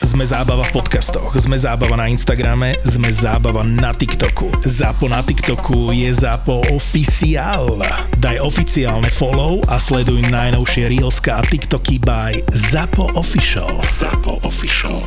Sme zábava v podcastoch, sme zábava na Instagrame, sme zábava na TikToku. Zápo na TikToku je Zápo oficiál. Daj oficiálne follow a sleduj najnovšie Reelska a TikToky by Zápo Official. Zápo Official.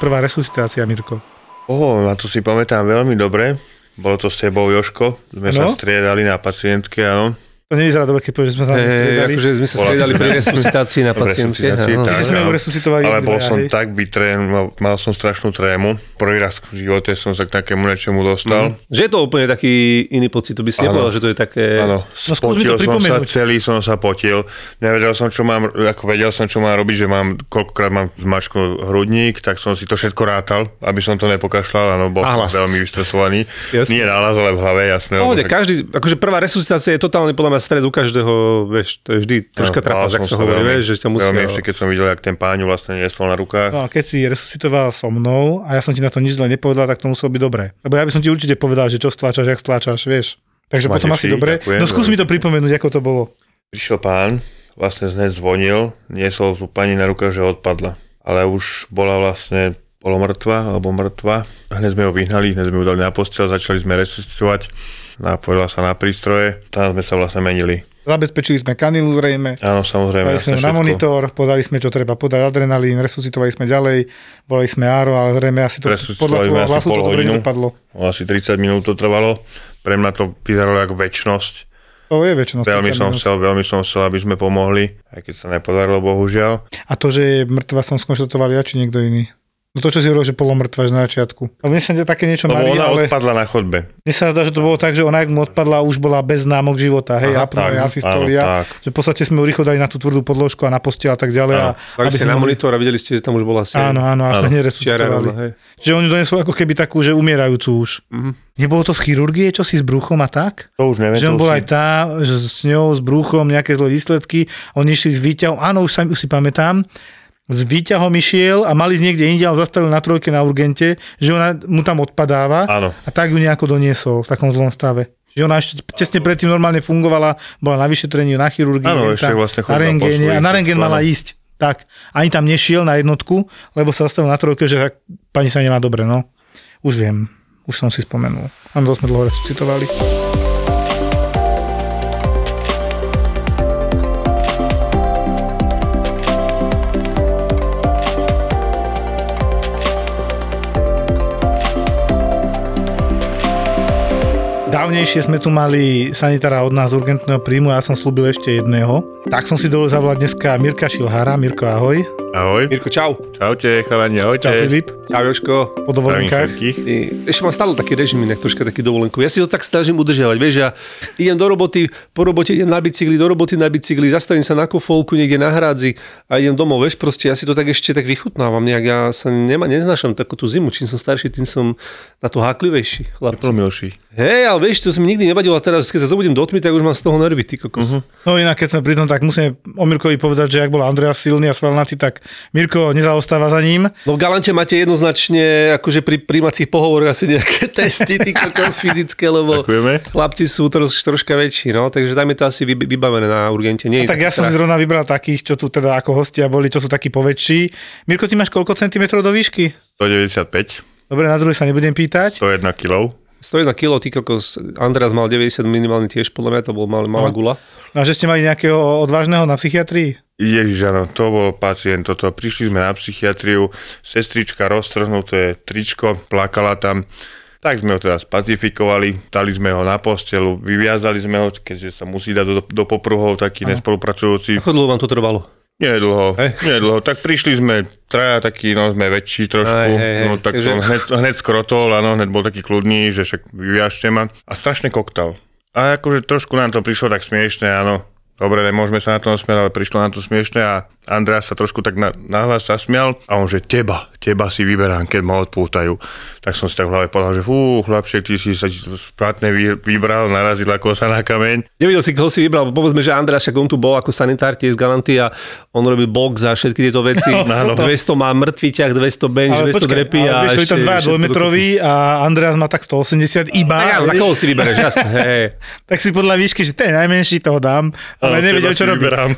Prvá resuscitácia, Mirko. Oh, na to si pamätám veľmi dobre. Bolo to s tebou, Joško. Sme Áno? sa striedali na pacientke, áno. To nevyzerá dobre, keď povieš, že sme sa striedali. akože sme sa striedali pri resuscitácii na pacientke. Tak, Čiže sme ju resuscitovali Ale bol som hej? tak vytrén, mal, mal som strašnú trému. Prvý raz v živote som sa k takému niečomu dostal. Že je to úplne taký iný pocit, to by si nepovedal, že to je také... Áno, spotil som sa, celý som sa potil. Nevedel som, čo mám, ako vedel som, čo mám robiť, že mám, koľkokrát mám zmačku hrudník, tak som si to všetko rátal, aby som to nepokašľal, áno, bol veľmi vystresovaný. Jasné. Nie nahlas, ale v hlave, jasné. Pohode, tak- každý, akože prvá resuscitácia je totálne podľa mňa stres u každého, vieš, to je vždy troška Áno, trapas, ak sa hovorí, veľmi- vieš, že ťa musí... Veľmi ešte, keď som videl, jak ten páňu vlastne niesol na rukách. No a keď si resuscitoval so mnou a ja som ti na to nič zle nepovedal, tak to muselo byť dobré. Lebo ja by som ti určite povedal, že čo stláčaš, jak stláčaš, vieš. Takže Máte potom asi si, dobre. ďakujem, No skús mi to pripomenúť, ako to bolo. Prišiel pán, vlastne hneď zvonil, niesol tú pani na rukách, že odpadla. Ale už bola vlastne polomrtva, alebo mŕtva. Hneď sme ho vyhnali, hneď sme ju dali na postel, začali sme resuscitovať. Napojila sa na prístroje, tam sme sa vlastne menili. Zabezpečili sme kanilu zrejme. Áno, samozrejme, Dali sme na všetko. monitor, podali sme, čo treba podať, adrenalín, resuscitovali sme ďalej, volali sme Áro, ale zrejme asi to podľa tvojho asi hlasu to dobre nedopadlo. Asi 30 minút to trvalo. Pre mňa to vyzeralo ako väčšnosť. To je väčšinou. Veľmi 30 som minút. chcel, veľmi som chcel, aby sme pomohli, aj keď sa nepodarilo, bohužiaľ. A to, že je mŕtva, som skonštatoval ja, či niekto iný. No to, čo si hovoril, že polomrtva že na začiatku. A mne sa také niečo Lebo marí, ona ale odpadla na chodbe. mne sa zdá, že to bolo tak, že ona, ak mu odpadla, už bola bez známok života. Hej, Aha, apnoe, tak, áno, tak. Že v podstate sme ju rýchlo dali na tú tvrdú podložku a na postel a tak ďalej. A, Dali aby ste na mohli- monitor a videli ste, že tam už bola asi Áno, áno, a sme Áno. hneď čiara resuscitovali. rovna, hej. Že oni donesú ako keby takú, že umierajúcu už. Mhm. Nebolo to z chirurgie, čo si s brúchom a tak? To už neviem. Že on to bol si- aj tá, že s ňou, s brúchom, nejaké zlé výsledky. Oni išli s výťahom, áno, už, sa, už si pamätám, s výťahom išiel a mali z niekde inde, ale zastavil na trojke na urgente, že ona mu tam odpadáva Áno. a tak ju nejako doniesol v takom zlom stave. Že ona ešte tesne predtým normálne fungovala, bola na vyšetrení, na chirurgii, Áno, ešte vlastne na rengéne a na rengén mala ísť. Tak, ani tam nešiel na jednotku, lebo sa zastavil na trojke, že tak pani sa nemá dobre, no. Už viem, už som si spomenul. Áno, to sme dlho resuscitovali. Dávnejšie sme tu mali sanitára od nás urgentného príjmu, ja som slúbil ešte jedného. Tak som si dovolil zavolať dneska Mirka Šilhára. Mirko, ahoj. Ahoj. Mirko, čau. Čaute, chalani, ahojte. Čau, Filip. Čau, Jožko. Po dovolenkách. Ešte mám stále taký režim inak, troška taký dovolenku. Ja si to tak snažím udržiavať, vieš, ja idem do roboty, po robote idem na bicykli, do roboty na bicykli, zastavím sa na kofolku niekde na hrádzi a idem domov, vieš, proste ja si to tak ešte tak vychutnávam nejak, ja sa nema, neznášam takú tú zimu, čím som starší, tým som na to háklivejší, chlapci. Hej, ale vieš, to sa mi nikdy nevadilo a teraz, keď sa zobudím do tmy, tak už mám z toho nervy, ty kokos. Uh-huh. No inak, keď sme pri tom, tak musíme o Mirkovi povedať, že ak bol Andreas silný a svalnatý, tak Mirko nezaostáva za ním. No v Galante máte jednoznačne akože pri príjmacích pohovoroch asi nejaké testy, ty kokos fyzické, lebo Ďakujeme. chlapci sú troš, troška väčší, no, takže tam je to asi vy- vybavené na urgente. Nie je Tak ja som zrovna vybral takých, čo tu teda ako hostia boli, čo sú takí poväčší. Mirko, ty máš koľko centimetrov do výšky? 195, Dobre, na druhý sa nebudem pýtať. 101 kg. 101 kg, ty kokos, Andreas mal 90 minimálne tiež, podľa mňa to bol mal, malá No. gula. No a že ste mali nejakého odvážneho na psychiatrii? Ježiš, áno, to bol pacient, toto. Prišli sme na psychiatriu, sestrička roztrhnuté tričko, plakala tam. Tak sme ho teda spacifikovali, dali sme ho na postelu, vyviazali sme ho, keďže sa musí dať do, do popruhov taký nespolupracujúci. Ako dlho vám to trvalo? Nie dlho, Hej. nie dlho. Tak prišli sme, traja takí, no sme väčší trošku, hej, hej. no tak Takže- som hneď, hneď skrotol, áno, hneď bol taký kľudný, že však vyviažte ma. A strašne koktal. A akože trošku nám to prišlo tak smiešne, áno. Dobre, nemôžeme sa na to smiať, ale prišlo nám to smiešne a Andreas sa trošku tak na, nahlas zasmial a on že teba, teba si vyberám, keď ma odpútajú. Tak som si tak v hlave povedal, že fú, chlapček, ty si sa sprátne vy, vybral, narazil ako sa na kameň. Nevidel si, koho si vybral, povedzme, že Andreas, však on tu bol ako sanitár tiež z Galanty a on robil box a všetky tieto veci. áno. 200 má mŕtvý ťah, 200 bench, 200 drepy a ale vieš, tam ešte dva všetko dvojmetrový a Andreas má tak 180 iba. Tak, áno, na koho si vybereš, jasné. Hej. tak si podľa výšky, že ten najmenší toho dám, ale Áno, nevedel, čo si robí. vyberám.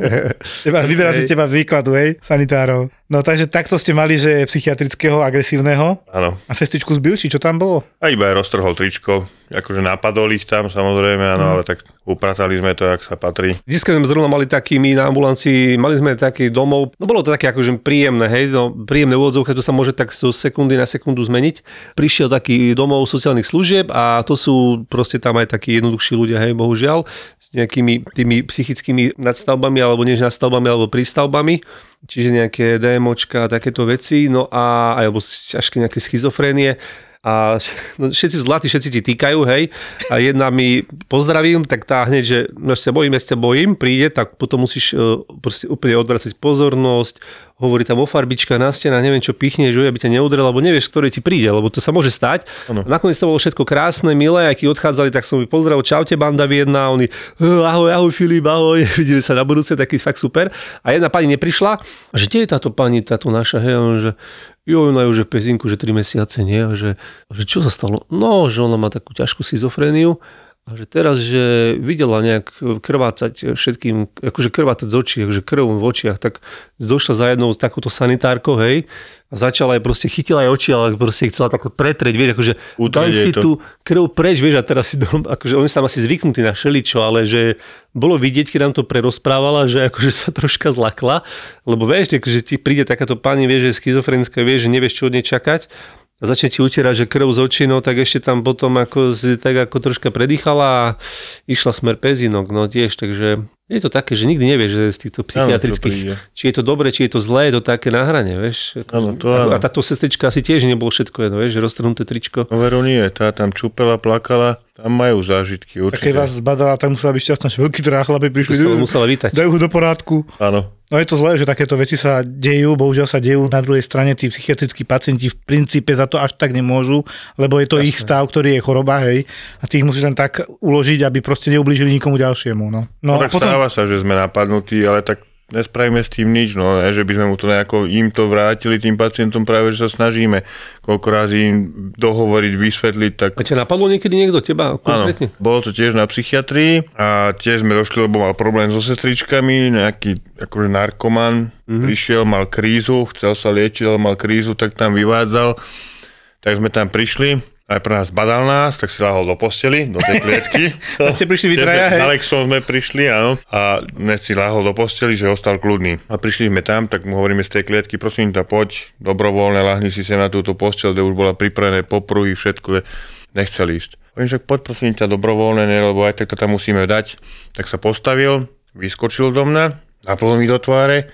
Teba, vyberá si Hej. teba z výkladu, hej, sanitárov. No takže takto ste mali, že psychiatrického, agresívneho. Áno. A sestričku zbil, či čo tam bolo? A iba aj roztrhol tričko. Akože napadol ich tam samozrejme, áno, Mhm. ale tak upratali sme to, jak sa patrí. Dneska sme zrovna mali taký, my na ambulancii, mali sme taký domov, no bolo to také akože príjemné, hej, no, príjemné úvodzovky, to sa môže tak zo sekundy na sekundu zmeniť. Prišiel taký domov sociálnych služieb a to sú proste tam aj takí jednoduchší ľudia, hej, bohužiaľ, s nejakými tými psychickými nadstavbami, alebo než nadstavbami, alebo prístavbami, čiže nejaké DMOčka a takéto veci, no a alebo ťažké nejaké schizofrénie. A no, všetci zlatí, všetci ti týkajú, hej, a jedna mi pozdravím, tak tá hneď, že no, ja sa bojím, ja bojím, príde, tak potom musíš uh, proste úplne odvracať pozornosť, hovorí tam o farbička na stenách, neviem čo pichne, že aby ťa neudrel, alebo nevieš, ktorý ti príde, lebo to sa môže stať. Ano. Nakoniec to bolo všetko krásne, milé, a keď odchádzali, tak som mi pozdravil, čaute banda Viedna, oni, "Eh, ahoj, ahoj Filip, ahoj, vidíme sa na budúce, taký fakt super. A jedna pani neprišla, že kde je táto pani, táto naša, hej, on, že jo, ona je už v pezinku, že 3 mesiace nie, a že, že čo sa stalo? No, že ona má takú ťažkú schizofréniu, a že teraz, že videla nejak krvácať všetkým, akože krvácať z očí, akože krv v očiach, tak došla za jednou s takouto sanitárkou, hej, a začala aj proste, chytila aj oči, ale proste chcela tak pretreť, vieš, akože daj si to. tú krv preč, vieš, a teraz si dom, akože oni sa tam asi zvyknutí na šeličo, ale že bolo vidieť, keď nám to prerozprávala, že akože sa troška zlakla, lebo vieš, akože ti príde takáto pani, vieš, že je schizofrenická, vieš, že nevieš, čo od nej čakať, a začne ti utierať, že krv z očí, no tak ešte tam potom ako si tak ako troška predýchala a išla smer pezinok, no tiež, takže je to také, že nikdy nevieš, že z týchto psychiatrických, či je to dobre, či je to zlé, je to také na hrane, vieš. Áno, to a, áno. a táto sestrička asi tiež nebolo všetko jedno, vieš, že roztrhnuté tričko. No veru nie, tá tam čupela, plakala, tam majú zážitky A keď určite. vás zbadala, tak musela byť šťastná, že veľký trá chlapi prišli. Musela, musela vítať. Dajú ho do porádku. Áno, No je to zlé, že takéto veci sa dejú, bohužiaľ sa dejú. Na druhej strane tí psychiatrickí pacienti v princípe za to až tak nemôžu, lebo je to ich stav, ktorý je choroba, hej. A ty ich musíš len tak uložiť, aby proste neublížili nikomu ďalšiemu. No, no, no, tak stáva sa, že sme napadnutí, ale tak nespravíme s tým nič, no, ne, že by sme mu to nejako im to vrátili, tým pacientom práve, že sa snažíme koľko razy im dohovoriť, vysvetliť, tak A ťa napadlo niekedy niekto, teba Áno, konkrétne? bolo to tiež na psychiatrii a tiež sme došli, lebo mal problém so sestričkami, nejaký akože narkoman mm-hmm. prišiel, mal krízu, chcel sa liečiť, ale mal krízu, tak tam vyvádzal. Tak sme tam prišli, aj pre nás badal nás, tak si lahol do posteli, do tej klietky. A ste prišli vy traja, sme- S hej? Alexom sme prišli, áno. A dnes si lahol do posteli, že ostal kľudný. A prišli sme tam, tak mu hovoríme z tej klietky, prosím ťa, poď, dobrovoľne, lahni si sa na túto posteľ, kde už bola pripravené popruhy, všetko, nechcel ísť. Hovorím, že poď prosím ťa dobrovoľne, ne, lebo aj tak to tam musíme dať. Tak sa postavil, vyskočil do mňa, naplnil mi do tváre,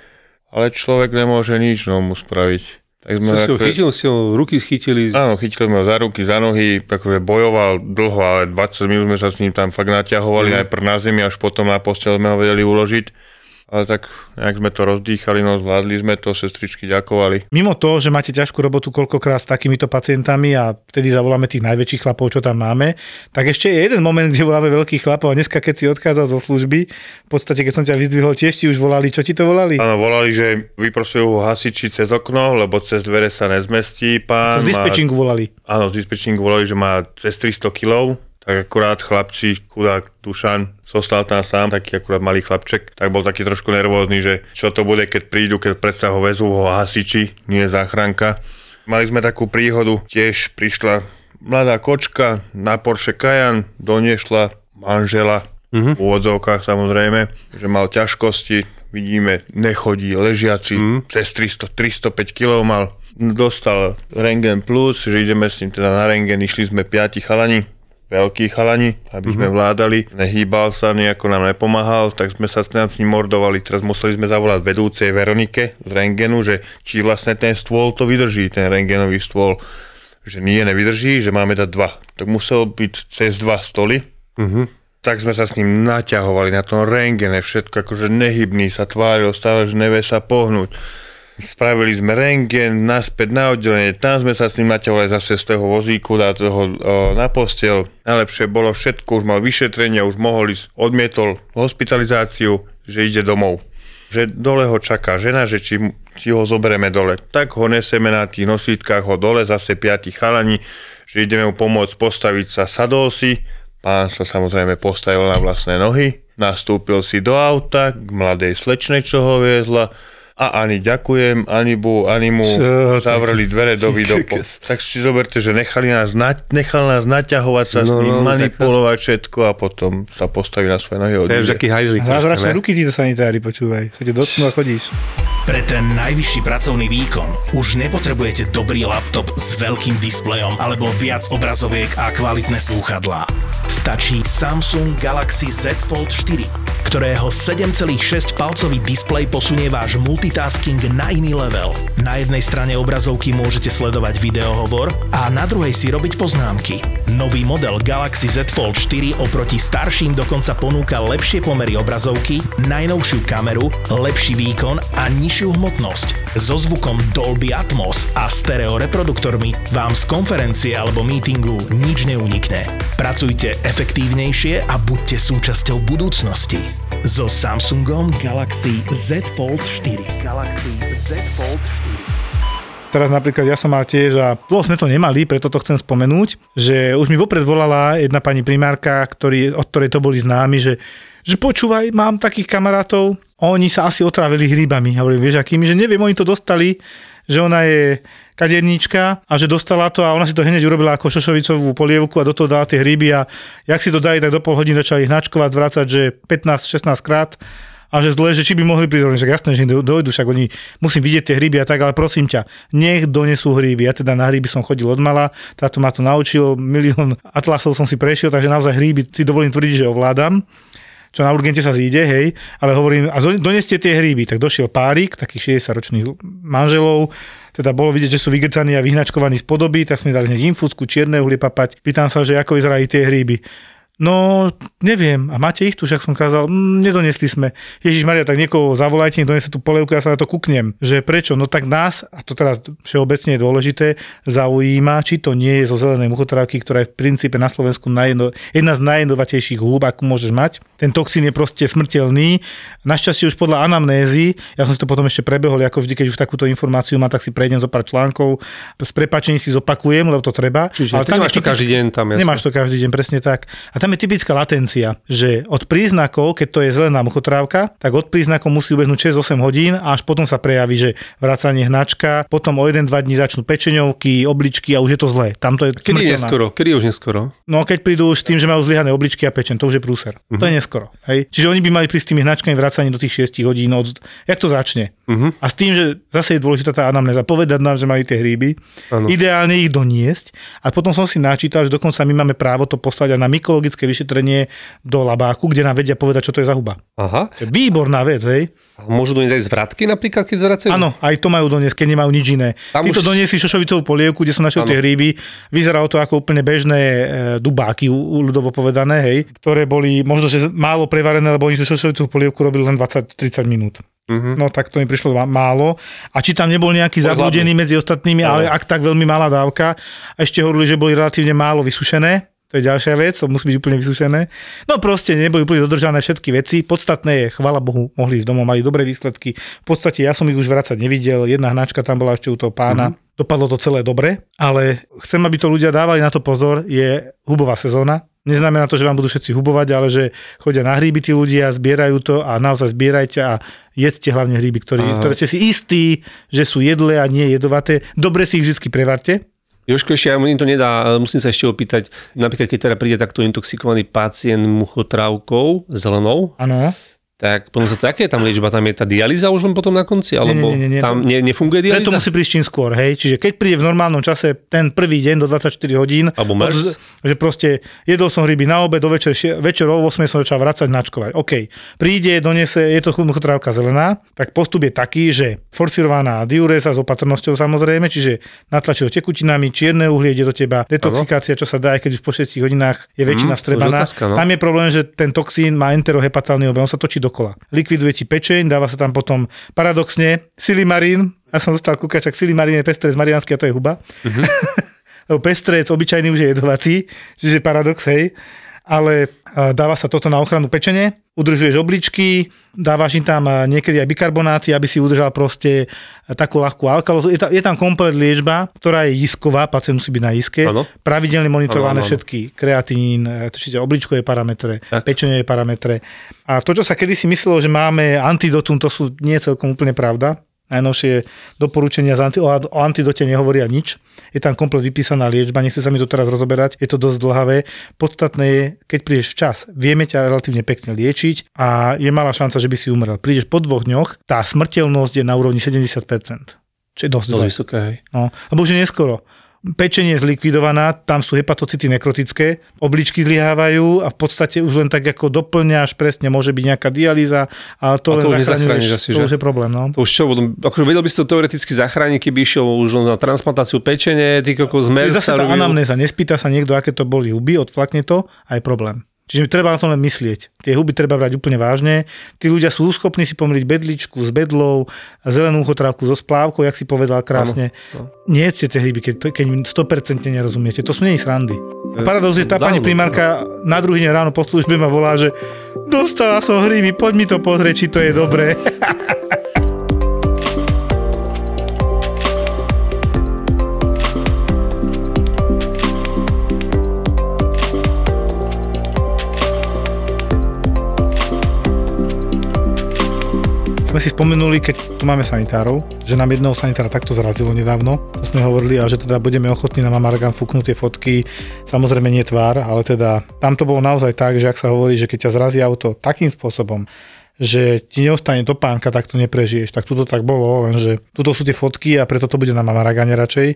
ale človek nemôže nič no, mu spraviť. Tak sme si ho ako- chytil, si ho ruky chytili. z- Áno, chytili sme ho za ruky, za nohy, akože bojoval dlho, ale 20 minút sme sa s ním tam fakt naťahovali, mm. najprv na zemi, až potom na postel sme ho vedeli uložiť. Ale tak nejak sme to rozdýchali, no zvládli sme to, sestričky ďakovali. Mimo toho, že máte ťažkú robotu koľkokrát s takýmito pacientami a vtedy zavoláme tých najväčších chlapov, čo tam máme, tak ešte je jeden moment, kde voláme veľkých chlapov a dneska, keď si odchádzal zo služby, v podstate, keď som ťa vyzdvihol, tiež ti už volali, čo ti to volali? Áno, volali, že vyprosujú hasiči cez okno, lebo cez dvere sa nezmestí pán. Z dispečingu volali. Áno, z dispečingu volali, že má cez 300 kg, tak akurát chlapci, chudák Dušan, zostal tam sám, taký akurát malý chlapček, tak bol taký trošku nervózny, že čo to bude, keď prídu, keď predsa ho vezú ho hasiči, nie záchranka. Mali sme takú príhodu, tiež prišla mladá kočka na Porsche Cayenne, doniešla manžela, v úvodzovkách samozrejme, že mal ťažkosti, vidíme, nechodí, ležiaci, cez 300, 305 kg mal, dostal Rengen Plus, že ideme s ním teda na Rengen, išli sme piati chalani, veľkí chalani, aby sme vládali. Nehýbal sa, nejako nám nepomáhal, tak sme sa s ním mordovali. Teraz museli sme zavolať vedúcej Veronike z Rengenu, že či vlastne ten stôl to vydrží, ten rengenový stôl. Že nie, nevydrží, že máme dať dva. Tak musel byť cez dva stoly. Tak sme sa s ním naťahovali na tom rengene, všetko akože nehybný sa tváril, stále, že nevie sa pohnúť. Spravili sme rengen, naspäť na oddelenie, tam sme sa s ním naťahovali zase z toho vozíku, dá toho na postel. Najlepšie bolo všetko, už mal vyšetrenie, už mohol ísť, odmietol hospitalizáciu, že ide domov. Že dole ho čaká žena, že či, či ho zoberieme dole. Tak ho neseme na tých nosítkach ho dole, zase piati chalani, že ideme mu pomôcť postaviť sa, sadol si, pán sa samozrejme postavil na vlastné nohy, nastúpil si do auta k mladej slečnej, čo ho viezla, A ani ďakujem, ani bu, ani mu Čo, zavreli dvere do kokos. Tak si zoberte, že nechali nás, na, nechal nás naťahovať sa s No, ním, no, manipulovať všetko a potom sa postaví na svoje nohy. To je taký hajzlík. Ne? ruky títo sanitári, počúvaj. Sa dotknú a chodíš. Pre ten najvyšší pracovný výkon už nepotrebujete dobrý laptop s veľkým displejom alebo viac obrazoviek a kvalitné slúchadlá. Stačí Samsung Galaxy Z Fold 4, ktorého 7,6 palcový displej posunie váš multitasking na iný level. Na jednej strane obrazovky môžete sledovať videohovor a na druhej si robiť poznámky. Nový model Galaxy Z Fold 4 oproti starším dokonca ponúka lepšie pomery obrazovky, najnovšiu kameru, lepší výkon a nižšiu hmotnosť. So zvukom Dolby Atmos a stereo reproduktormi vám z konferencie alebo meetingu nič neunikne. Pracujte efektívnejšie a buďte súčasťou budúcnosti. So Samsungom Galaxy Z Fold 4. Galaxy Z Fold 4. Teraz napríklad ja som mal tiež, a dlho sme to nemali, preto to chcem spomenúť, že už mi vopred volala jedna pani primárka, ktorý, od ktorej to boli známi, že, že počúvaj, mám takých kamarátov, oni sa asi otrávili hríbami. Hovorím, vieš akými, že neviem, oni to dostali, že ona je kaderníčka a že dostala to a ona si to hneď urobila ako šošovicovú polievku a do toho dala tie hríby a jak si to dali, tak do pol hodín začali hnačkovať, zvrácať, že 15-16 krát a že zle, že či by mohli prísť, že jasné, že do- dojdu, však oni musím vidieť tie hryby a tak, ale prosím ťa, nech donesú hryby. Ja teda na hryby som chodil od mala, táto ma to naučil, milión atlasov som si prešiel, takže naozaj hryby si dovolím tvrdiť, že ovládam čo na urgente sa zíde, hej, ale hovorím, a doneste tie hríby. Tak došiel párik, takých 60-ročných manželov, teda bolo vidieť, že sú vygrcaní a vyhnačkovaní z podoby, tak sme dali hneď infúzku, čierne uhlie papať. Pýtam sa, že ako vyzerajú tie hríby. No, neviem. A máte ich tu, však som kázal, mm, nedonesli sme. Ježiš Maria, tak niekoho zavolajte, donese tú polievku, ja sa na to kúknem. Že prečo? No tak nás, a to teraz všeobecne je dôležité, zaujíma, či to nie je zo zelenej muchotrávky, ktorá je v princípe na Slovensku najjedno, jedna z najjedovatejších húb, akú môžeš mať. Ten toxín je proste smrteľný. Našťastie už podľa anamnézy, ja som si to potom ešte prebehol, ako vždy, keď už takúto informáciu mám, tak si prejdem zo pár článkov, s prepačením si zopakujem, lebo to treba. Čiže Ale tam nemáš to každý deň tam, jasne. Nemáš to každý deň, presne tak. A tam je typická latencia, že od príznakov, keď to je zelená muchotrávka, tak od príznakov musí ubehnúť 6-8 hodín a až potom sa prejaví, že vracanie hnačka, potom o 1-2 dní začnú pečeňovky, obličky a už je to zlé. Tam to je Kedy je smrteľná. neskoro? Kedy je už neskoro? No keď prídu už s tým, že majú zlyhané obličky a pečen, to už je prúser. Uh-huh. To je neskoro. Hej? Čiže oni by mali prísť s tými hnačkami vracaní do tých 6 hodín. Od... Jak to začne? Uh-huh. A s tým, že zase je dôležitá tá anamnéza, povedať nám, že mali tie hríby, Áno. ideálne ich doniesť. A potom som si načítal, že dokonca my máme právo to poslať aj na mykologické vyšetrenie do labáku, kde nám vedia povedať, čo to je za huba. Aha. To výborná vec, hej? A Môžu doniesť aj zvratky napríklad, keď zvracajú? Áno, aj to majú doniesť, keď nemajú nič iné. Tam Títo už- doniesli šošovicovú polievku, kde som našiel Áno. tie hríby. Vyzeralo to ako úplne bežné e, dubáky, u- ľudovo povedané, hej, ktoré boli možno, že málo prevarené, lebo oni šošovicovú polievku robili len 20-30 minút. Mhm. No tak to mi prišlo má- málo. A či tam nebol nejaký Bol zabludený medzi ostatnými, ale ak tak veľmi malá dávka. A ešte hovorili, že boli relatívne málo vysušené. To je ďalšia vec, to musí byť úplne vysušené. No proste neboli úplne dodržané všetky veci. Podstatné je, chvala Bohu, mohli ísť domov, mali dobré výsledky. V podstate ja som ich už vracať nevidel, jedna hnačka tam bola ešte u toho pána. Mm-hmm. Dopadlo to celé dobre, ale chcem, aby to ľudia dávali na to pozor, je hubová sezóna. Neznamená to, že vám budú všetci hubovať, ale že chodia na hríby tí ľudia, zbierajú to a naozaj zbierajte a jedzte hlavne hríby, ktoré, Aha. ktoré ste si istí, že sú jedlé a nie jedovaté. Dobre si ich vždy prevarte. Jožko, ešte ja mi to nedá, ale musím sa ešte opýtať, napríklad keď teda príde takto intoxikovaný pacient muchotrávkou zelenou, Áno. Tak potom sa to, aké je tam liečba? Tam je tá dialýza už len potom na konci? Alebo nie, nie, nie, tam to- ne, nefunguje dialýza? Preto musí prísť čím skôr, hej. Čiže keď príde v normálnom čase ten prvý deň do 24 hodín, Alebo mers. že proste jedol som ryby na obed, do večer, večer o 8 som začal vracať, načkovať. OK. Príde, donese, je to chumochotrávka zelená, tak postup je taký, že forsirovaná diuréza s opatrnosťou samozrejme, čiže natlačil tekutinami, čierne uhlie ide do teba, detoxikácia, čo sa dá, aj keď už po 6 hodinách je Mm, to väčšina už vstrebaná. otázka, no. Tam je problém, že ten toxín má enterohepatálny obeh, on sa točí dokola. Likviduje ti pečeň, dáva sa tam potom paradoxne silimarín, ja som zostal kúkať, čak silimarín je pestrec marianský a to je huba. Mhm. Lebo pestrec obyčajný už je jedovatý, čiže paradox, hej. Ale e, dáva sa toto na ochranu pečene, udržuješ obličky, dávaš im tam e, niekedy aj bikarbonáty, aby si udržal proste e, takú ľahkú alkalózu. Je, ta, je tam komplet liečba, ktorá je jisková, pacient musí byť na jiske, Áno. pravidelne monitorované Áno, áno. všetky kreatín, e, tušíte, obličkové parametre, Tak. pečenie parametre. A to, čo sa kedysi myslelo, že máme antidotum, to sú nie celkom úplne pravda. Najnovšie doporučenia z anti- o, o antidote nehovoria nič. Je tam komplet vypísaná liečba, nechce sa mi to teraz rozoberať, je to dosť dlhavé. Podstatné je, keď prídeš včas, vieme ťa relatívne pekne liečiť a je malá šanca, že by si umrel. Prídeš po dvoch dňoch, tá smrteľnosť je na úrovni 70%. Čo je dosť Dosť vysoké, hej. No, lebo už je neskoro. Pečenie je zlikvidovaná, tam sú hepatocity nekrotické, obličky zlyhávajú a v podstate už len tak ako doplňaš, presne môže byť nejaká dialýza, ale to A len to zachraňuješ, nezachrániš asi, to že? už je problém. No. To už čo, potom, akože vedel by si to teoreticky zachrániť, keby išiel už len na transplantáciu pečene, ty kokos zmer zase sa tá robil. anamnéza, nespýta sa niekto, aké to boli huby, odflakne to a je problém. Čiže treba na to len myslieť. Tie huby treba brať úplne vážne. Tí ľudia sú schopní si pomýliť bedličku s bedlou, zelenú chotrávku so splávkou, jak si povedal krásne. Áno, Nejedzte tie hryby, keď, keď im 100% nerozumiete. To sú nie srandy. A paradox je, tá pani primárka na druhý deň ráno po službe ma volá, že dostala som hryby, poď mi to pozrieť, či to je dobré. sme si spomenuli, keď tu máme sanitárov, že nám jedného sanitára takto zrazilo nedávno. To sme hovorili a že teda budeme ochotní na Mamaragan fúknúť tie fotky. Samozrejme nie tvár, ale teda tam to bolo naozaj tak, že ak sa hovorí, že keď ťa zrazí auto takým spôsobom, že ti neostane topánka, tak to neprežiješ. Tak tuto tak bolo, lenže tuto sú tie fotky a preto to bude na Mamaragane radšej,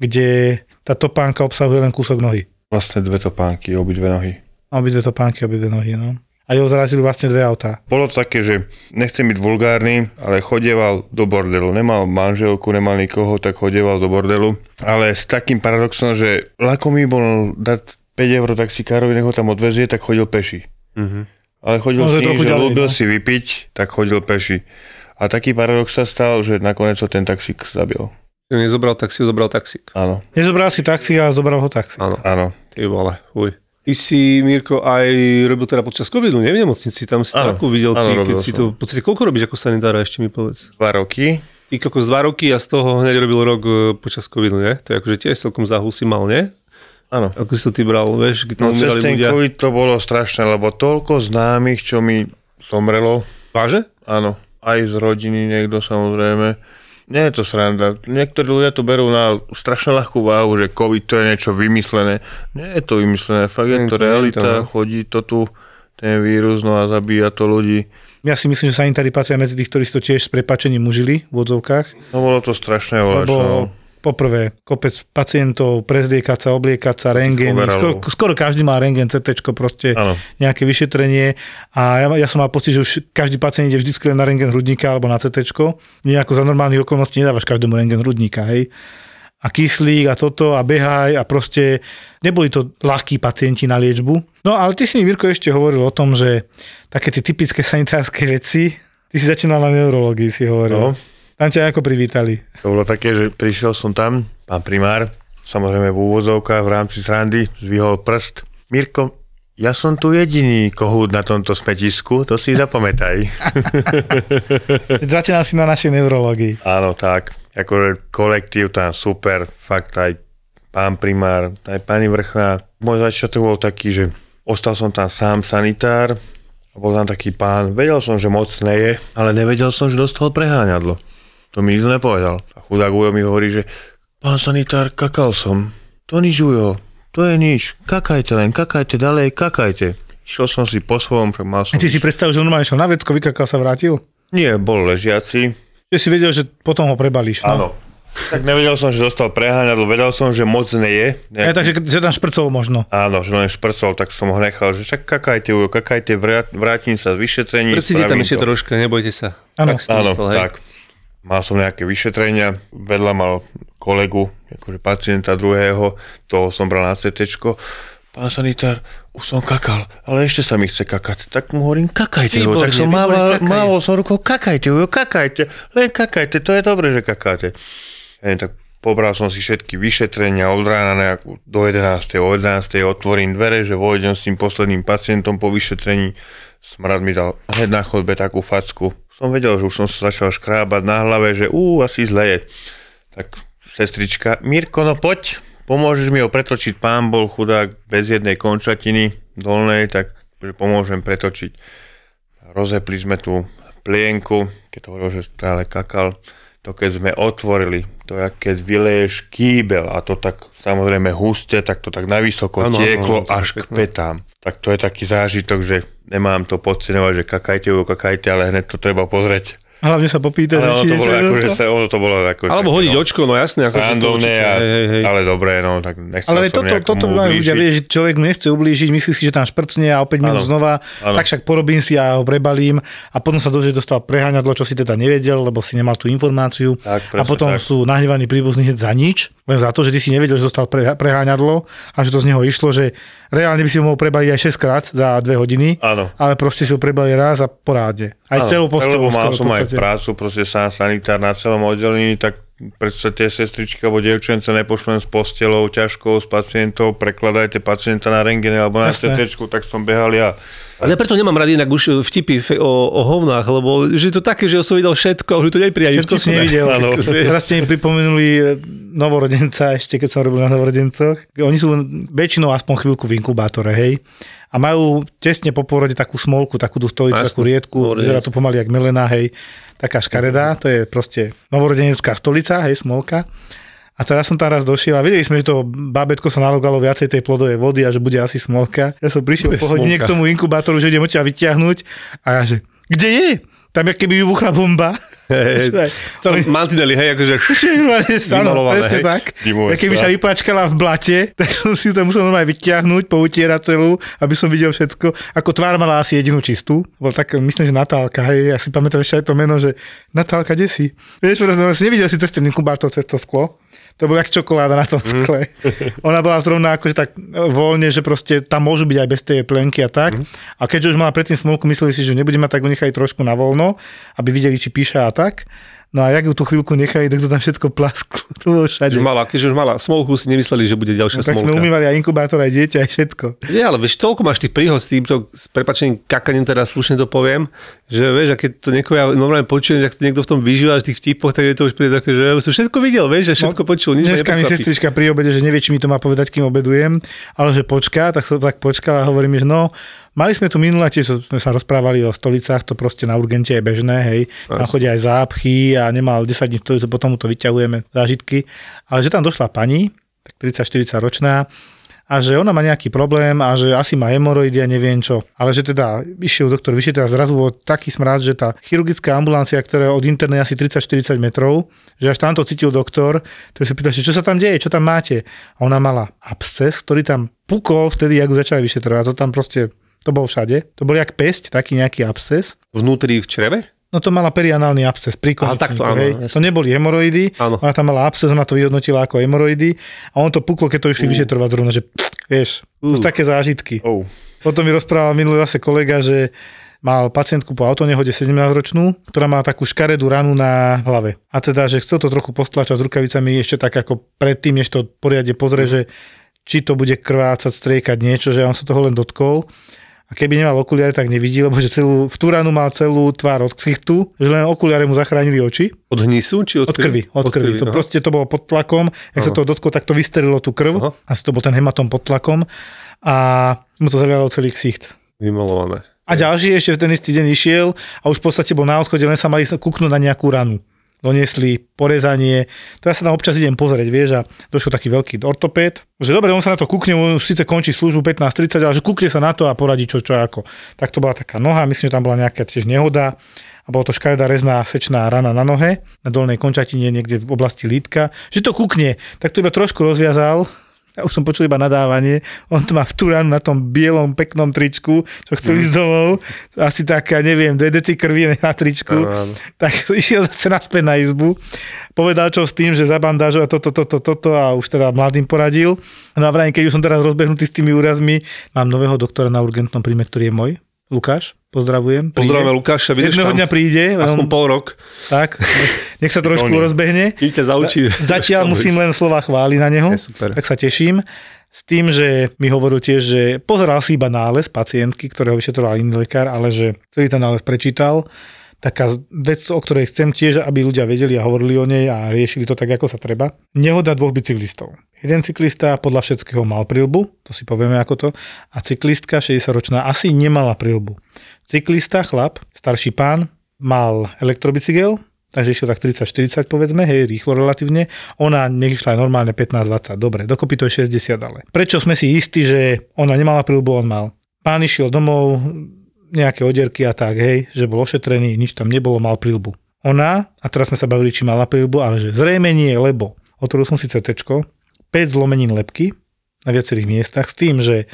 kde tá topánka obsahuje len kúsok nohy. Vlastne dve topánky, obidve nohy. Obidve topánky, obidve nohy, no. A jeho zrazili vlastne dve autá. Bolo to také, že nechcem byť vulgárny, ale chodieval do bordelu. Nemal manželku, nemal nikoho, tak chodieval do bordelu. Ale s takým paradoxom, že ľako mi bol dať 5 eur taxikárovi, nech ho tam odvezie, tak chodil peši. Mhm. Ale chodil No, s tým, že ďalej, ľúbil no. si vypiť, tak chodil peši. A taký paradox sa stal, že nakoniec ho ten taxík zabil. Nezobral taxi, ho zobral taxík. Áno, Nezobral si taxi, ale zobral ho taxi. Áno, áno. ty vole, uj. Ty si, Mirko, aj robil teda počas covidu, nie v nemocnici, tam si Áno, takú videl ty, áno, keď robil si som. to, v podstate koľko robíš ako sanitára, ešte mi povedz. Dva roky. Ty kokos dva roky a z toho hneď robil rok e, počas covidu, nie? To je akože tiež celkom záhul si mal, nie? Áno. Ako si to ty bral, vieš, keď tam No cez ten ľudia. COVID to bolo strašné, lebo toľko známych, čo mi zomrelo. Váže? Áno, aj z rodiny niekto samozrejme. Nie je to sranda. Niektorí ľudia to berú na strašne ľahkú váhu, že COVID to je niečo vymyslené. Nie je to vymyslené, fakt je to realita, no. chodí to tu, ten vírus, no a zabíja to ľudí. Ja si myslím, že sanitári patria medzi tých, ktorí si to tiež s prepačením užili v odzovkách, No bolo to strašné no. lebo poprvé kopec pacientov, prezliekať sa, obliekať sa, rengen, skoro, skoro každý má rengen, CT, proste Áno. nejaké vyšetrenie a ja, ja som mal pocit, že už každý pacient ide vždy len na rengen hrudníka alebo na CT. Nejako za normálnych okolností nedávaš každému rengen hrudníka, hej. A kyslík a toto a behaj a proste neboli to ľahkí pacienti na liečbu. No ale ty si mi, Mirko, ešte hovoril o tom, že také tie typické sanitárske veci, ty si začínal na neurológii, si hovoril. No. Tam ťa ako privítali. To bolo také, že prišiel som tam, pán primár, samozrejme v úvozovkách v rámci srandy, zvihol prst. Mirko, ja som tu jediný kohút na tomto smetisku, to si zapamätaj. Začínal si na našej neurológii. Áno, tak. Akože kolektív tam super, fakt aj pán primár, aj pani vrchná. Môj začiatok bol taký, že ostal som tam sám sanitár, a bol tam taký pán, vedel som, že moc neje, ale nevedel som, že dostal preháňadlo. To mi nič nepovedal. A chudák Ujo mi hovorí, že pán sanitár, kakal som. To nič Ujo, to je nič. Kakajte len, kakajte ďalej, kakajte. Išiel som si po svojom, že mal som... Ty si predstavil, že normálne šiel na vecko, vykakal sa, vrátil? Nie, bol ležiaci, Že si vedel, že potom ho prebalíš. No? Áno. Tak nevedel som, že dostal preháňadlo, vedel som, že moc neje. Ja, takže že tam šprcol možno. Áno, že len šprcol, tak som ho nechal, že však kakajte, ujo, kakajte, vrát, vrátim sa z vyšetrení. Prsíte tam ešte troška, nebojte sa. Áno. Tak Áno, tak. Mal som nejaké vyšetrenia, vedľa mal kolegu, akože pacienta druhého, toho som bral na CT. Pán sanitár, už som kakal, ale ešte sa mi chce kakať. Tak mu hovorím, kakajte. Výborne, tak som mával, mával som rukou, kakajte, ujo, kakajte, len kakajte, to je dobré, že kakáte. Hej, tak pobral som si všetky vyšetrenia od rána nejakú do 11. O 11. otvorím dvere, že vojdem s tým posledným pacientom po vyšetrení. Smrad mi dal hneď na chodbe takú facku. Som vedel, že už som sa začal škrábať na hlave, že ú, asi zle je. Tak sestrička, Mirko, no poď, pomôžeš mi ho pretočiť, pán bol chudák bez jednej končatiny dolnej, tak že pomôžem pretočiť. Rozepli sme tú plienku, keď hovoril, že stále kakal, to keď sme otvorili, to je keď vyleješ kýbel a to tak samozrejme huste, tak to tak navysoko Áno, tieklo je až k petám. Tak to je taký zážitok, že nemám to podceňovať, že kakajte, kakajte, ale hneď to treba pozrieť. Hlavne sa popýta, Ale ono to je bolo ako, že sa, ono to bolo ako... Alebo také, hodiť no, očko, no jasné. Ako, že to určite, a, hej, hej, ale dobré, no, tak nechcel Ale som toto, toto majú ľudia, vieš, že človek mu nechce ublížiť, myslí si, že tam šprcne a opäť minút znova, Áno. tak však porobím si a ho prebalím a potom sa dozvie, že dostal preháňadlo, čo si teda nevedel, lebo si nemal tú informáciu Tak, a presne potom tak. sú nahnevaní príbuzní hneď za nič, len za to, že ty si nevedel, že dostal pre, preháňadlo a že to z neho išlo, že reálne by si ho mohol prebaliť aj 6 krát za 2 hodiny, Áno. ale proste si ho prebalil raz a porádne. Aj s celou. Lebo som aj podstate. Prácu, proste sám sanitár na celom oddelení, tak predsa tie sestričky alebo dievčence nepošlem s postelou ťažkou, s pacientov, prekladajte pacienta na rengene alebo na. CT, tak som behal ja. Ale ja preto nemám rád inak už vtipy fe- o, o hovnách, lebo že je to také, že som videl všetko, už to neprijali Všetko si nevidel. Áno. Teraz ste mi pripomenuli e, novorodenca, ešte keď som robil na novorodencoch. Oni sú väčšinou aspoň chvíľku v inkubátore, hej. A majú tesne po pôrode takú smolku, takú tú stolicu, takú riedku, vyzerá to pomaly jak melená, hej. Taká škaredá, to je proste novorodenecká stolica, hej, smolka. A teraz som tam raz došiel a vedeli sme, že to bábetko sa nalogalo viacej tej plodovej vody a že bude asi smolka. Ja som prišiel po hodine k tomu inkubátoru, že idem odtiaľ vyťahnuť a ja že, kde je? Tam je keby vybuchla bomba. Hej, Celé mantinely, hej, akože... Áno, presne hej. tak. Ja keby skla. sa vyplačkala v blate, tak som si to musel normálne vyťahnuť, poutierať celú, aby som videl všetko. Ako tvár mala asi jedinú čistú. Bol tak, myslím, že Natálka, hej, ja si pamätám ešte aj to meno, že Natálka, kde si? Vieš, proste, si nevidel si cez ten inkubátor, cez to sklo. To bolo jak čokoláda na tom Mhm. skle. Ona bola zrovna akože tak voľne, že proste tam môžu byť aj bez tej plenky a tak. Mhm. A keďže už mala predtým smolku, mysleli si, že nebude mať, tak ju nechali trošku na voľno, aby videli, či píše a tak. No a jak ju tú chvíľku nechali, tak to tam všetko plasklo. To bolo všade. Že mala, keďže už mala smolku, si nemysleli, že bude ďalšia No, tak sme smolka. umývali aj inkubátor, aj dieťa, aj všetko. Nie, ale vieš, toľko máš tých príhod s týmto, s prepačením kakaním, teraz slušne to poviem, že vieš, a keď to niekoho ja normálne počujem, že niekto v tom vyžíva v tých vtipoch, tak je to už príde také, že ja som všetko videl, vieš, že všetko počul, nič Dneska mi sestrička pri obede, že nevie, či mi to má povedať, kým obedujem, ale že počká, tak som tak počkala a hovorím, že no, mali sme tu minule, tiež sme sa rozprávali o stolicách, to proste na urgente je bežné, hej, tam chodia aj zápchy a nemal 10 dní stolicu, potom to vyťahujeme zážitky, ale že tam došla pani, tak 30-40 ročná, a že ona má nejaký problém a že asi má hemoroidy a neviem čo. Ale že teda išiel doktor vyšetriť a zrazu bol taký smrad, že tá chirurgická ambulancia, ktorá je od internej asi 30-40 metrov, že až tam to cítil doktor, ktorý sa pýtal, že čo sa tam deje, čo tam máte. A ona mala absces, ktorý tam pukol vtedy, ako začali vyšetrovať. To tam proste, to bol všade. To bol jak pesť, taký nejaký absces. Vnútri v čreve? No to mala perianálny absces pri Aha, takto, áno, hej. jasne. To neboli hemoroidy, Áno. ona tam mala absces, ona to vyhodnotila ako hemoroidy a on to puklo, keď to išli vyšetrovať zrovna, že pff, vieš, to Uh. také zážitky. Oh. Potom mi rozprával minulý zase kolega, že mal pacientku po autonehode 17-ročnú, ktorá má takú škaredú ranu na hlave. A teda, že chcel to trochu postlačať s rukavicami ešte tak ako predtým, než to poriadne pozrie, že či to bude krvácať, striekať niečo, že on sa toho len dotkol. A keby nemal okuliare, tak nevidí, lebo že celú, v tú ranu mal celú tvár od ksichtu, že len okuliare mu zachránili oči. Od hnisu? Či od, Od krvi, od krvi. To aha. proste to bolo pod tlakom, ak sa to dotklo, tak to vysterilo tú krv. Aha. Asi to bol ten hematom pod tlakom a mu to zavialo celý ksicht. Vymalované. A ďalší ešte v ten istý deň išiel a už v podstate bol na odchode, len sa mali kúknúť na nejakú ranu. Doniesli porezanie, to ja sa tam občas idem pozrieť, vieš, a došiel taký veľký ortopéd, že dobre, on sa na to kúkne, on už síce končí službu 15.30, ale že kúkne sa na to a poradí čo, čo ako. Tak to bola taká noha, myslím, že tam bola nejaká tiež nehoda a bola to škaredá rezná sečná rana na nohe, na dolnej končatine niekde v oblasti lítka, že to kúkne, tak to iba trošku rozviazal, ja už som počul iba nadávanie, on to má v tú ranu na tom bielom peknom tričku, čo chcel ísť domov, asi taká, neviem, dve deci krvi na tričku, áno. tak išiel zase naspäť na izbu, povedal čo s tým, že zabandážoval toto, toto, toto a už teda mladým poradil. No a vrajím, keď už som teraz rozbehnutý s tými úrazmi, mám nového doktora na urgentnom príjme, ktorý je môj, Lukáš, pozdravujem. príde. Pozdravujeme Lukáša, vidíš Jedného tam dňa príde, aspoň pol rok, tak, nech sa trošku rozbehne. kým ťa zaučí. Zatiaľ musím len slova chváli na neho, Je super. tak sa teším. S tým, že mi hovoril tiež, že pozeral si iba nález pacientky, ktorého vyšetroval iný lekár, ale že celý ten nález prečítal. Taká vec, o ktorej chcem tiež, aby ľudia vedeli a hovorili o nej a riešili to tak, ako sa treba. Nehoda dvoch bicyklistov. Jeden cyklista podľa všetkého mal prilbu, to si povieme ako to, a cyklistka 60-ročná asi nemala prilbu. Cyklista, chlap, starší pán, mal elektrobicykel, takže išiel tak 30-40 povedzme, hej, rýchlo relatívne. Ona nech išla aj normálne 15-20, dobre, dokopy to je 60 ale. Prečo sme si istí, že ona nemala prilbu, on mal. Pán išiel domov, nejaké odierky a tak, hej, že bol ošetrený, nič tam nebolo, mal prilbu. Ona, a teraz sme sa bavili, či mala prilbu, ale že zrejme nie, lebo otvoril som si CT, 5 zlomenín lepky na viacerých miestach s tým, že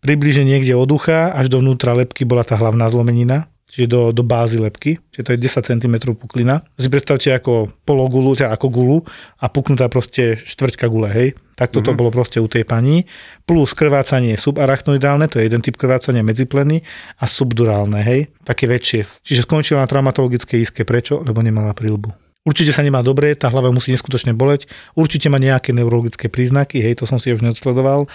približne niekde od ucha až do vnútra lepky bola tá hlavná zlomenina, čiže do, do bázy lepky, čiže to je 10 cm puklina. Si predstavte ako pologulu, teda ako gulu a puknutá proste štvrťka gule, hej. Tak toto mm-hmm. bolo proste u tej pani. Plus krvácanie subarachnoidálne, to je jeden typ krvácania medzipleny a subdurálne, hej, také väčšie. Čiže skončila na traumatologickej iske. Prečo? Lebo nemala prílbu. Určite sa nemá dobre, tá hlava musí neskutočne boleť, určite má nejaké neurologické príznaky, hej, to som si už neodsledoval,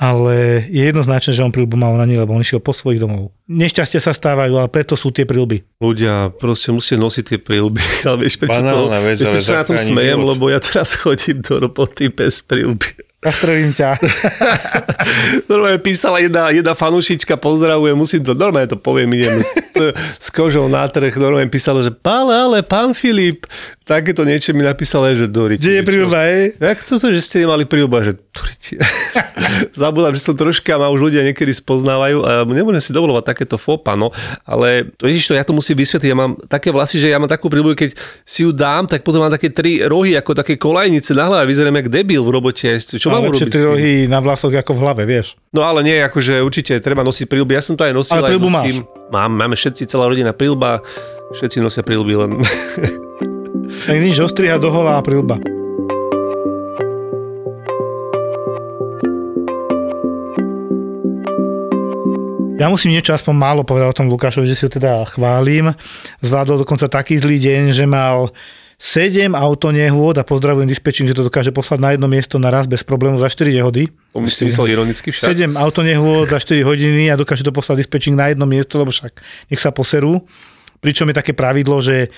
ale je jednoznačné, že on príľbu mal na nie, lebo on išiel po svojich domov. Nešťastia sa stávajú, ale preto sú tie príľby. Ľudia proste musia nosiť tie príľby, ale vieš, prečo, to, vec, vieš, ale prečo sa na tom smejem, život. lebo ja teraz chodím do roboty bez príľby. Zastrelím ťa. Normálne písala jedna, jedna fanúšička, pozdravujem, musím to, normálne to poviem, idem s, s kožou na trh, normálne písala, že pále, ale pán Filip, takéto niečo mi napísala, že Dori. Kde je príľba, hej? Jak toto, že ste nemali príľba, že Dori, Zabudám, že som troška, ma už ľudia niekedy spoznávajú a nemôžem si dovolovať takéto fopa, no, ale vidíš to, ja to musím vysvetliť, ja mám také vlasy, že ja mám takú príľbu, keď si ju dám, tak potom mám také tri rohy, ako také kolajnice na hlave, vyzerám jak debil v robote, čo mám Mám urobiť lepšie rohy na vlasoch ako v hlave, vieš. No ale nie, akože určite treba nosiť príľby. Ja som to aj nosil, Ale aj príľbu nosím. Mám, máme všetci, celá rodina príľba, všetci nosia príľby, len Tak nič, ostriha do hola a príľba. Ja musím niečo aspoň málo povedať o tom Lukášovi, že si ho teda chválim. Zvládol dokonca taký zlý deň, že mal 7 autonehôd a pozdravujem dispečing, že to dokáže poslať na jedno miesto naraz bez problémov za 4 nehody. to si myslel ironicky však. 7 autonehôd za 4 hodiny a dokáže to poslať dispečing na jedno miesto, lebo však nech sa poserú. Pričom je také pravidlo, že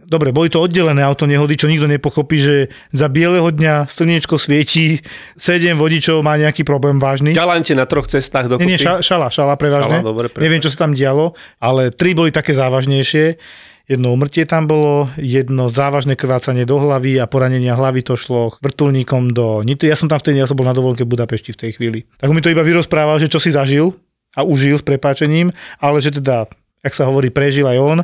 Dobre, boli to oddelené autonehody, čo nikto nepochopí, že za bieleho dňa slniečko svietí, 7 vodičov má nejaký problém vážny. Galante na troch cestách dokopy. Nie, nie, ša- šala, šala prevažne. Šala, dobre, prepač. Neviem, čo sa tam dialo, ale tri boli také závažnejšie. Jedno umrtie tam bolo, jedno závažné krvácanie do hlavy a poranenia hlavy to šlo vrtulníkom do Nitry. Ja som tam vtedy, ja som bol na dovolenke v Budapešti v tej chvíli. Tak mi to iba vyrozprával, že čo si zažil a užil s prepáčením, ale že teda, jak sa hovorí, prežil aj on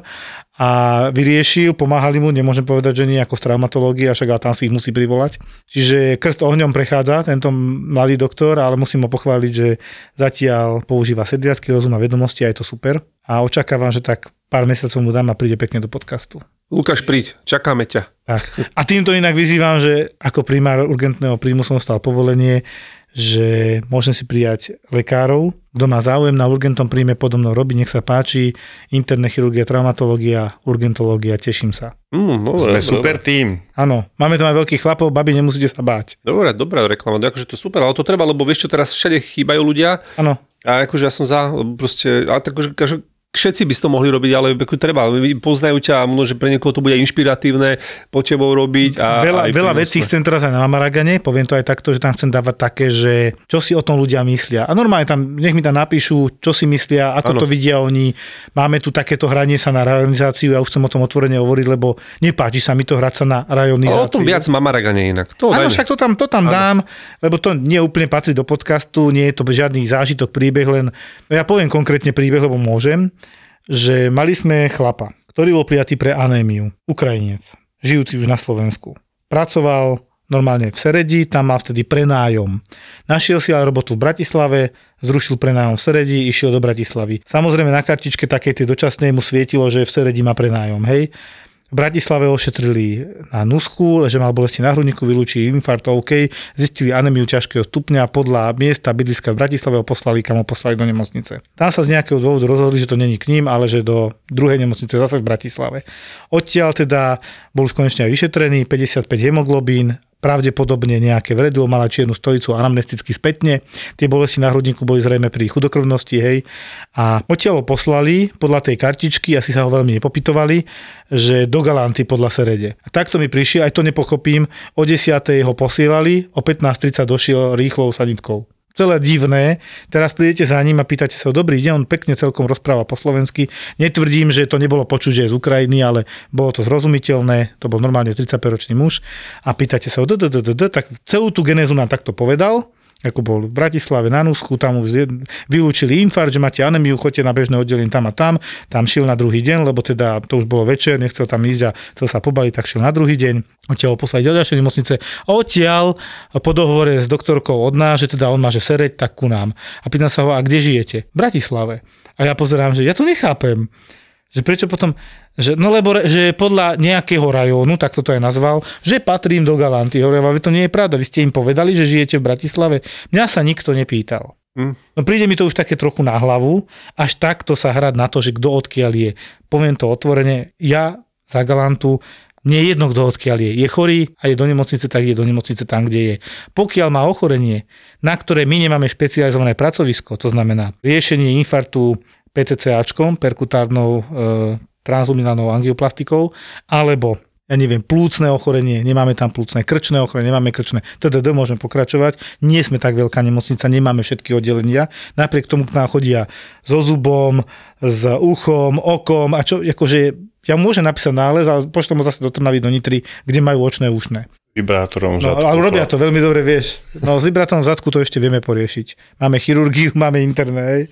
a vyriešil, pomáhali mu, nemôžem povedať, že nie ako z traumatológie, však tam si ich musí privolať. Čiže krst ohňom prechádza tento mladý doktor, ale musím ho pochváliť, že zatiaľ používa sedliacký rozum a vedomosti a je to super. A očakávam, že tak pár mesiacov mu dám a príde pekne do podcastu. Lukáš, príď, čakáme ťa. Tak. A týmto inak vyzývam, že ako primár urgentného príjmu som dostal povolenie, že môžem si prijať lekárov, kto má záujem na urgentom príjme podobno robiť, nech sa páči, interné chirurgia, traumatológia, urgentológia, teším sa. Mm, dobre, Sme dobre. super tým. Áno, máme tam aj veľkých chlapov, babi, nemusíte sa báť. Dobre, dobrá reklama, akože to super, ale to treba, lebo vieš čo, teraz všade chýbajú ľudia Áno, a akože ja som za, proste, a tak akože, akože všetci by si to mohli robiť, ale treba, poznajú ťa a možno, že pre niekoho to bude inšpiratívne po tebou robiť. A, veľa, aj veľa prínosné. vecí chcem teraz aj na Mamaragane, poviem to aj takto, že tam chcem dávať také, že čo si o tom ľudia myslia. A normálne tam, nech mi tam napíšu, čo si myslia, ako Áno. to vidia oni. Máme tu takéto hranie sa na rajonizáciu, ja už chcem o tom otvorene hovoriť, lebo nepáči sa mi to hrať sa na Ale rajonizáciu. o tom viac Mamaragane inak. To Áno, však to tam, to tam dám, lebo to nie úplne patrí do podcastu, nie je to žiadny zážitok, príbeh, len no ja poviem konkrétne príbeh, lebo môžem, že mali sme chlapa, ktorý bol prijatý pre anémiu, Ukrajinec, žijúci už na Slovensku. Pracoval normálne v Seredi, tam mal vtedy prenájom. Našiel si ale robotu v Bratislave, zrušil prenájom v Seredi, išiel do Bratislavy. Samozrejme na kartičke takej tej dočasnej mu svietilo, že v Seredi má prenájom, hej. V Bratislave ošetrili na nusku, že mal bolesti na hrudníku, vylúčili infarkt, OK, zistili anemiu ťažkého stupňa, podľa miesta bydliska v Bratislave ho poslali, kam ho poslali do nemocnice. Tam sa z nejakého dôvodu rozhodli, že to není k ním, ale že do druhej nemocnice zase v Bratislave. Odtiaľ teda bol už konečne aj vyšetrený, 55 hemoglobín, pravdepodobne nejaké vredlo, mala čiernu stojicu anamnesticky spätne. Tie bolesti na hrudníku boli zrejme pri chudokrvnosti, hej. A odtiaľ poslali podľa tej kartičky, asi sa ho veľmi nepopytovali, že do Galanty podľa Serede. A takto mi prišiel, aj to nepochopím, o 10. ho posielali, o 15.30 došiel rýchlou sanitkou celé divné. Teraz prídete za ním a pýtate sa, dobrý deň, on pekne celkom rozpráva po slovensky. Netvrdím, že to nebolo počuť, že je z Ukrajiny, ale bolo to zrozumiteľné, to bol normálne 35-ročný muž a pýtate sa, tak celú tú genézu nám takto povedal ako bol v Bratislave na Nusku, tam už vylúčili infarkt, že máte anemiu, chodte na bežné oddelenie tam a tam, tam šiel na druhý deň, lebo teda to už bolo večer, nechcel tam ísť a chcel sa pobaliť, tak šiel na druhý deň, odtiaľ ho poslali do ďalšej nemocnice a odtiaľ po dohovore s doktorkou od nás, že teda on má že sereť, tak ku nám. A pýtam sa ho, a kde žijete? V Bratislave. A ja pozerám, že ja to nechápem. Že prečo potom, že, no lebo že podľa nejakého rajónu, tak toto aj nazval, že patrím do Galanty. Hovorím, ale to nie je pravda. Vy ste im povedali, že žijete v Bratislave. Mňa sa nikto nepýtal. Hm. No príde mi to už také trochu na hlavu, až takto sa hrať na to, že kto odkiaľ je. Poviem to otvorene, ja za Galantu nie je jedno, kto odkiaľ je. Je chorý a je do nemocnice, tak je do nemocnice tam, kde je. Pokiaľ má ochorenie, na ktoré my nemáme špecializované pracovisko, to znamená riešenie infartu PTCAčkom, perkutárnou e, transluminálnou angioplastikou, alebo ja neviem, plúcne ochorenie, nemáme tam plúcne, krčné ochorenie, nemáme krčné, TDD, môžeme pokračovať. Nie sme tak veľká nemocnica, nemáme všetky oddelenia. Napriek tomu k nám chodia so zubom, s uchom, okom a čo, akože ja môžem napísať nález a pošlem ho zase do Trnavy, do Nitry, kde majú očné ušné. Vibrátorom no, Ale robia to veľmi dobre, vieš. No s vibrátorom zadku to ešte vieme poriešiť. Máme chirurgiu, máme interné,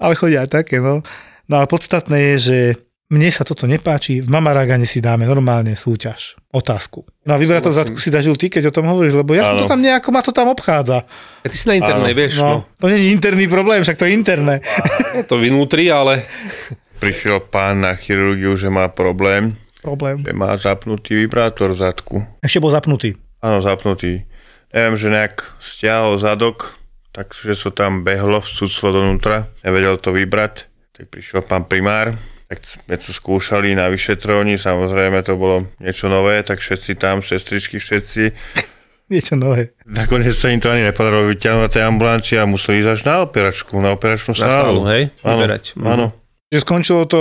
ale chodia aj také, no. No ale podstatné je, že mne sa toto nepáči, v Mamaragane si dáme normálne súťaž, otázku. No a vybratov zadku si zažil ty, keď o tom hovoríš, lebo ja som to tam nejako, ma to tam obchádza. A ty si na internej, ano. vieš. No, no. To nie je interný problém, však to je interné. Je to vynútri, ale... Prišiel pán na chirurgiu, že má problém. Problém. Že má zapnutý vibrátor zadku. Ešte bol zapnutý. Áno, zapnutý. Neviem, že nejak stiahol zadok, takže sa tam behlo, vcuclo donútra, nevedel to vybrať. Tak prišiel pán primár, tak sme to skúšali na vyšetrovaní, samozrejme to bolo niečo nové, tak všetci tam, sestričky, všetci. niečo nové. Nakoniec sa im to ani nepodarilo vyťahnuť na tej ambulancii a museli ísť až na operačku, na operačnú sálu. Na sálu, hej? Áno, Vyberať. áno. Že skončilo to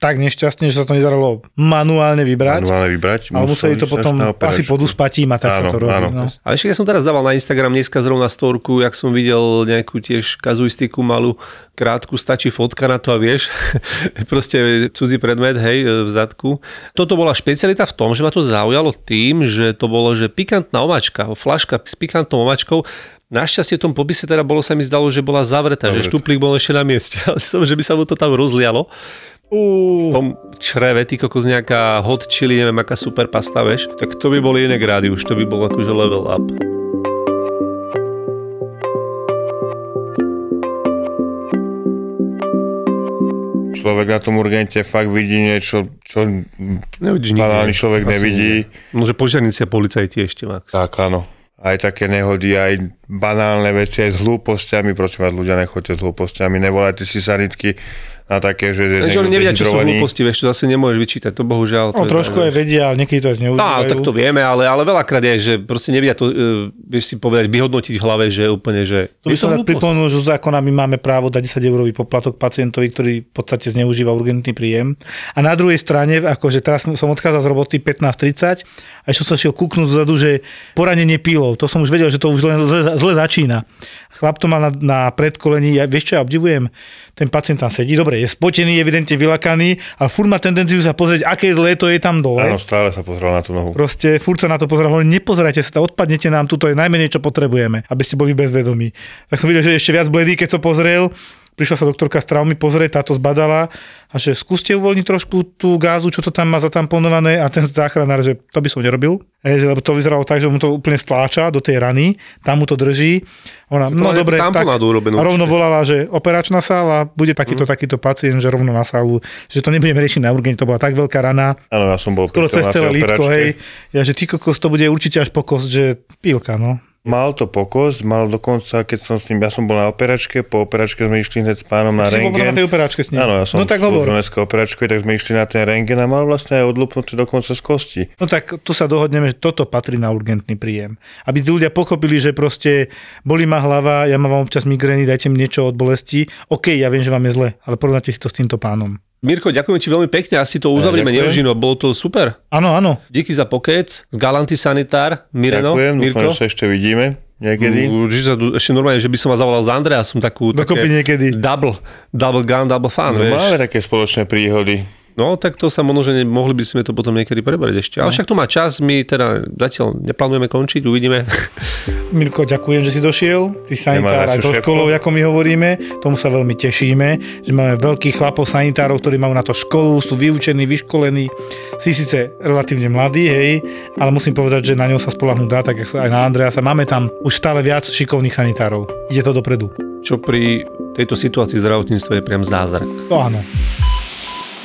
tak nešťastne, že sa to nedarilo manuálne vybrať. Manuálne vybrať. Ale museli, to potom asi pod uspatím a tak áno, sa to robí. No. A ešte keď som teraz dával na Instagram dneska zrovna storku, jak som videl nejakú tiež kazuistiku malú, krátku, stačí fotka na to a vieš, proste cudzí predmet, hej, v zadku. Toto bola špecialita v tom, že ma to zaujalo tým, že to bolo, že pikantná omačka, flaška s pikantnou omačkou, Našťastie v tom popise teda bolo sa mi zdalo, že bola zavretá, Zavret. že štuplík bol ešte na mieste. Ale som, že by sa mu to tam rozlialo. Uh. V tom čreve, ty kokos nejaká hot chili, neviem aká super pasta, veš, tak to by bol iné grády už, to by bol akože level up. Človek na tom urgente fakt vidí niečo, čo banálny človek nevidí. Môže požiarnici a policajti ešte, Max. Tak, áno aj také nehody, aj banálne veci, aj s hlúpostiami, prosím vás, ľudia, nechoďte s hlúpostiami, nevolajte si sanitky, na také, že... Takže oni nevedia, čo sú hlúposti, vieš, to zase nemôžeš vyčítať, to bohužiaľ. No, to trošku aj vedia, ale niekedy to aj zneužívajú. No, tak to vieme, ale, ale veľakrát je, že proste nevedia to, uh, vieš si povedať, vyhodnotiť v hlave, že úplne, že... To by som pripomenul, že z zákona my máme právo dať 10 eurový poplatok pacientovi, ktorý v podstate zneužíva urgentný príjem. A na druhej strane, akože teraz som odchádzal z roboty 15.30 a ešte som sa šiel kúknúť zadu, že poranenie pílov, to som už vedel, že to už len zle, zle začína. Chlap to mal na, na predkolení, ja, vieš čo, ja obdivujem, ten pacient tam sedí, dobre, je spotený, evidentne vylakaný, ale furt má tendenciu sa pozrieť, aké zlé to je tam dole. Áno, stále sa pozrel na tú nohu. Proste furt sa na to pozrel, hovorí, nepozerajte sa, odpadnete nám, tuto je najmenej, čo potrebujeme, aby ste boli bezvedomí. Tak som videl, že ešte viac bledý, keď to pozrel, prišla sa doktorka z traumy pozrieť, táto zbadala a že skúste uvoľniť trošku tú gázu, čo to tam má zatamponované a ten záchranár, že to by som nerobil, že lebo to vyzeralo tak, že mu to úplne stláča do tej rany, tam mu to drží. Ona, no má dobre, tak, urobenú a rovno volala, že operačná sála, bude takýto, Mhm. takýto pacient, že rovno na sálu, že to nebudeme riešiť na urgente, to bola tak veľká rana, Áno, ja som bol skoro cez celé lítko, hej. Ja, že ty kokos, to bude určite až pokos, že pílka, no. Mal to pokos, mal dokonca, keď som s ním, ja som bol na operačke, po operačke sme išli hneď s pánom na bol potom na tej rengen. operáčke s ním. Áno, ja som no tak hovor. dneska operačke, tak sme išli na ten rengen a mal vlastne aj odlupnutý dokonca z kosti. No tak tu sa dohodneme, že toto patrí na urgentný príjem. Aby tí ľudia pochopili, že proste bolí ma hlava, ja mám občas migrény, dajte mi niečo od bolesti. OK, ja viem, že vám je zle, ale porovnáte si to s týmto pánom. Mirko, ďakujem ti veľmi pekne, asi to uzavrieme, ďakujem. nežino, bolo to super. Áno, áno. Díky za pokec, z Galanty Sanitár, Mireno, Ďakujem, dúfam, Mirko. že sa ešte vidíme niekedy. Určite sa tu- ešte normálne, že by som vás zavolal s Andreasom takú Dokopy niekedy. double, double gun, double fun, No, vieš. máme také spoločné príhody. No, tak to sa možno, že mohli by sme to potom niekedy prebrať ešte. Ale však tu má čas, my teda zatiaľ neplánujeme končiť, uvidíme. Milko, ďakujem, že si došiel. Ty sanitár aj do školou, ako my hovoríme. Tomu sa veľmi tešíme, že máme veľkých chlapov sanitárov, ktorí majú na to školu, sú vyučení, vyškolení. Si síce relatívne mladý, hej, ale musím povedať, že na ňou sa spolahnúť dá, tak sa aj na Andreasa. Máme tam už stále viac šikovných sanitárov. Ide to dopredu. Čo pri tejto situácii zdravotníctva je priam zázrak. To áno.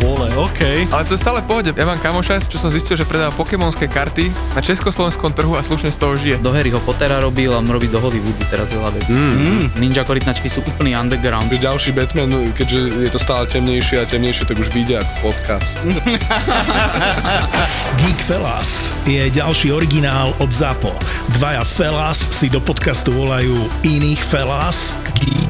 Vole, OK. Ale to je stále pohode. Ja mám kamoša, čo som zistil, že predáva pokémonské karty na československom trhu a slušne z toho žije. Do Harryho Pottera robil a on robí do Hollywoodu teraz veľa vecí. Mm. Ninja korytnačky sú úplný underground. Ďalší Batman, keďže je to stále temnejšie a temnejšie, tak už vyjde ako podcast. Geek Fellas je ďalší originál od ZAPO. Dvaja Fellas si do podcastu volajú iných Fellas, Geeks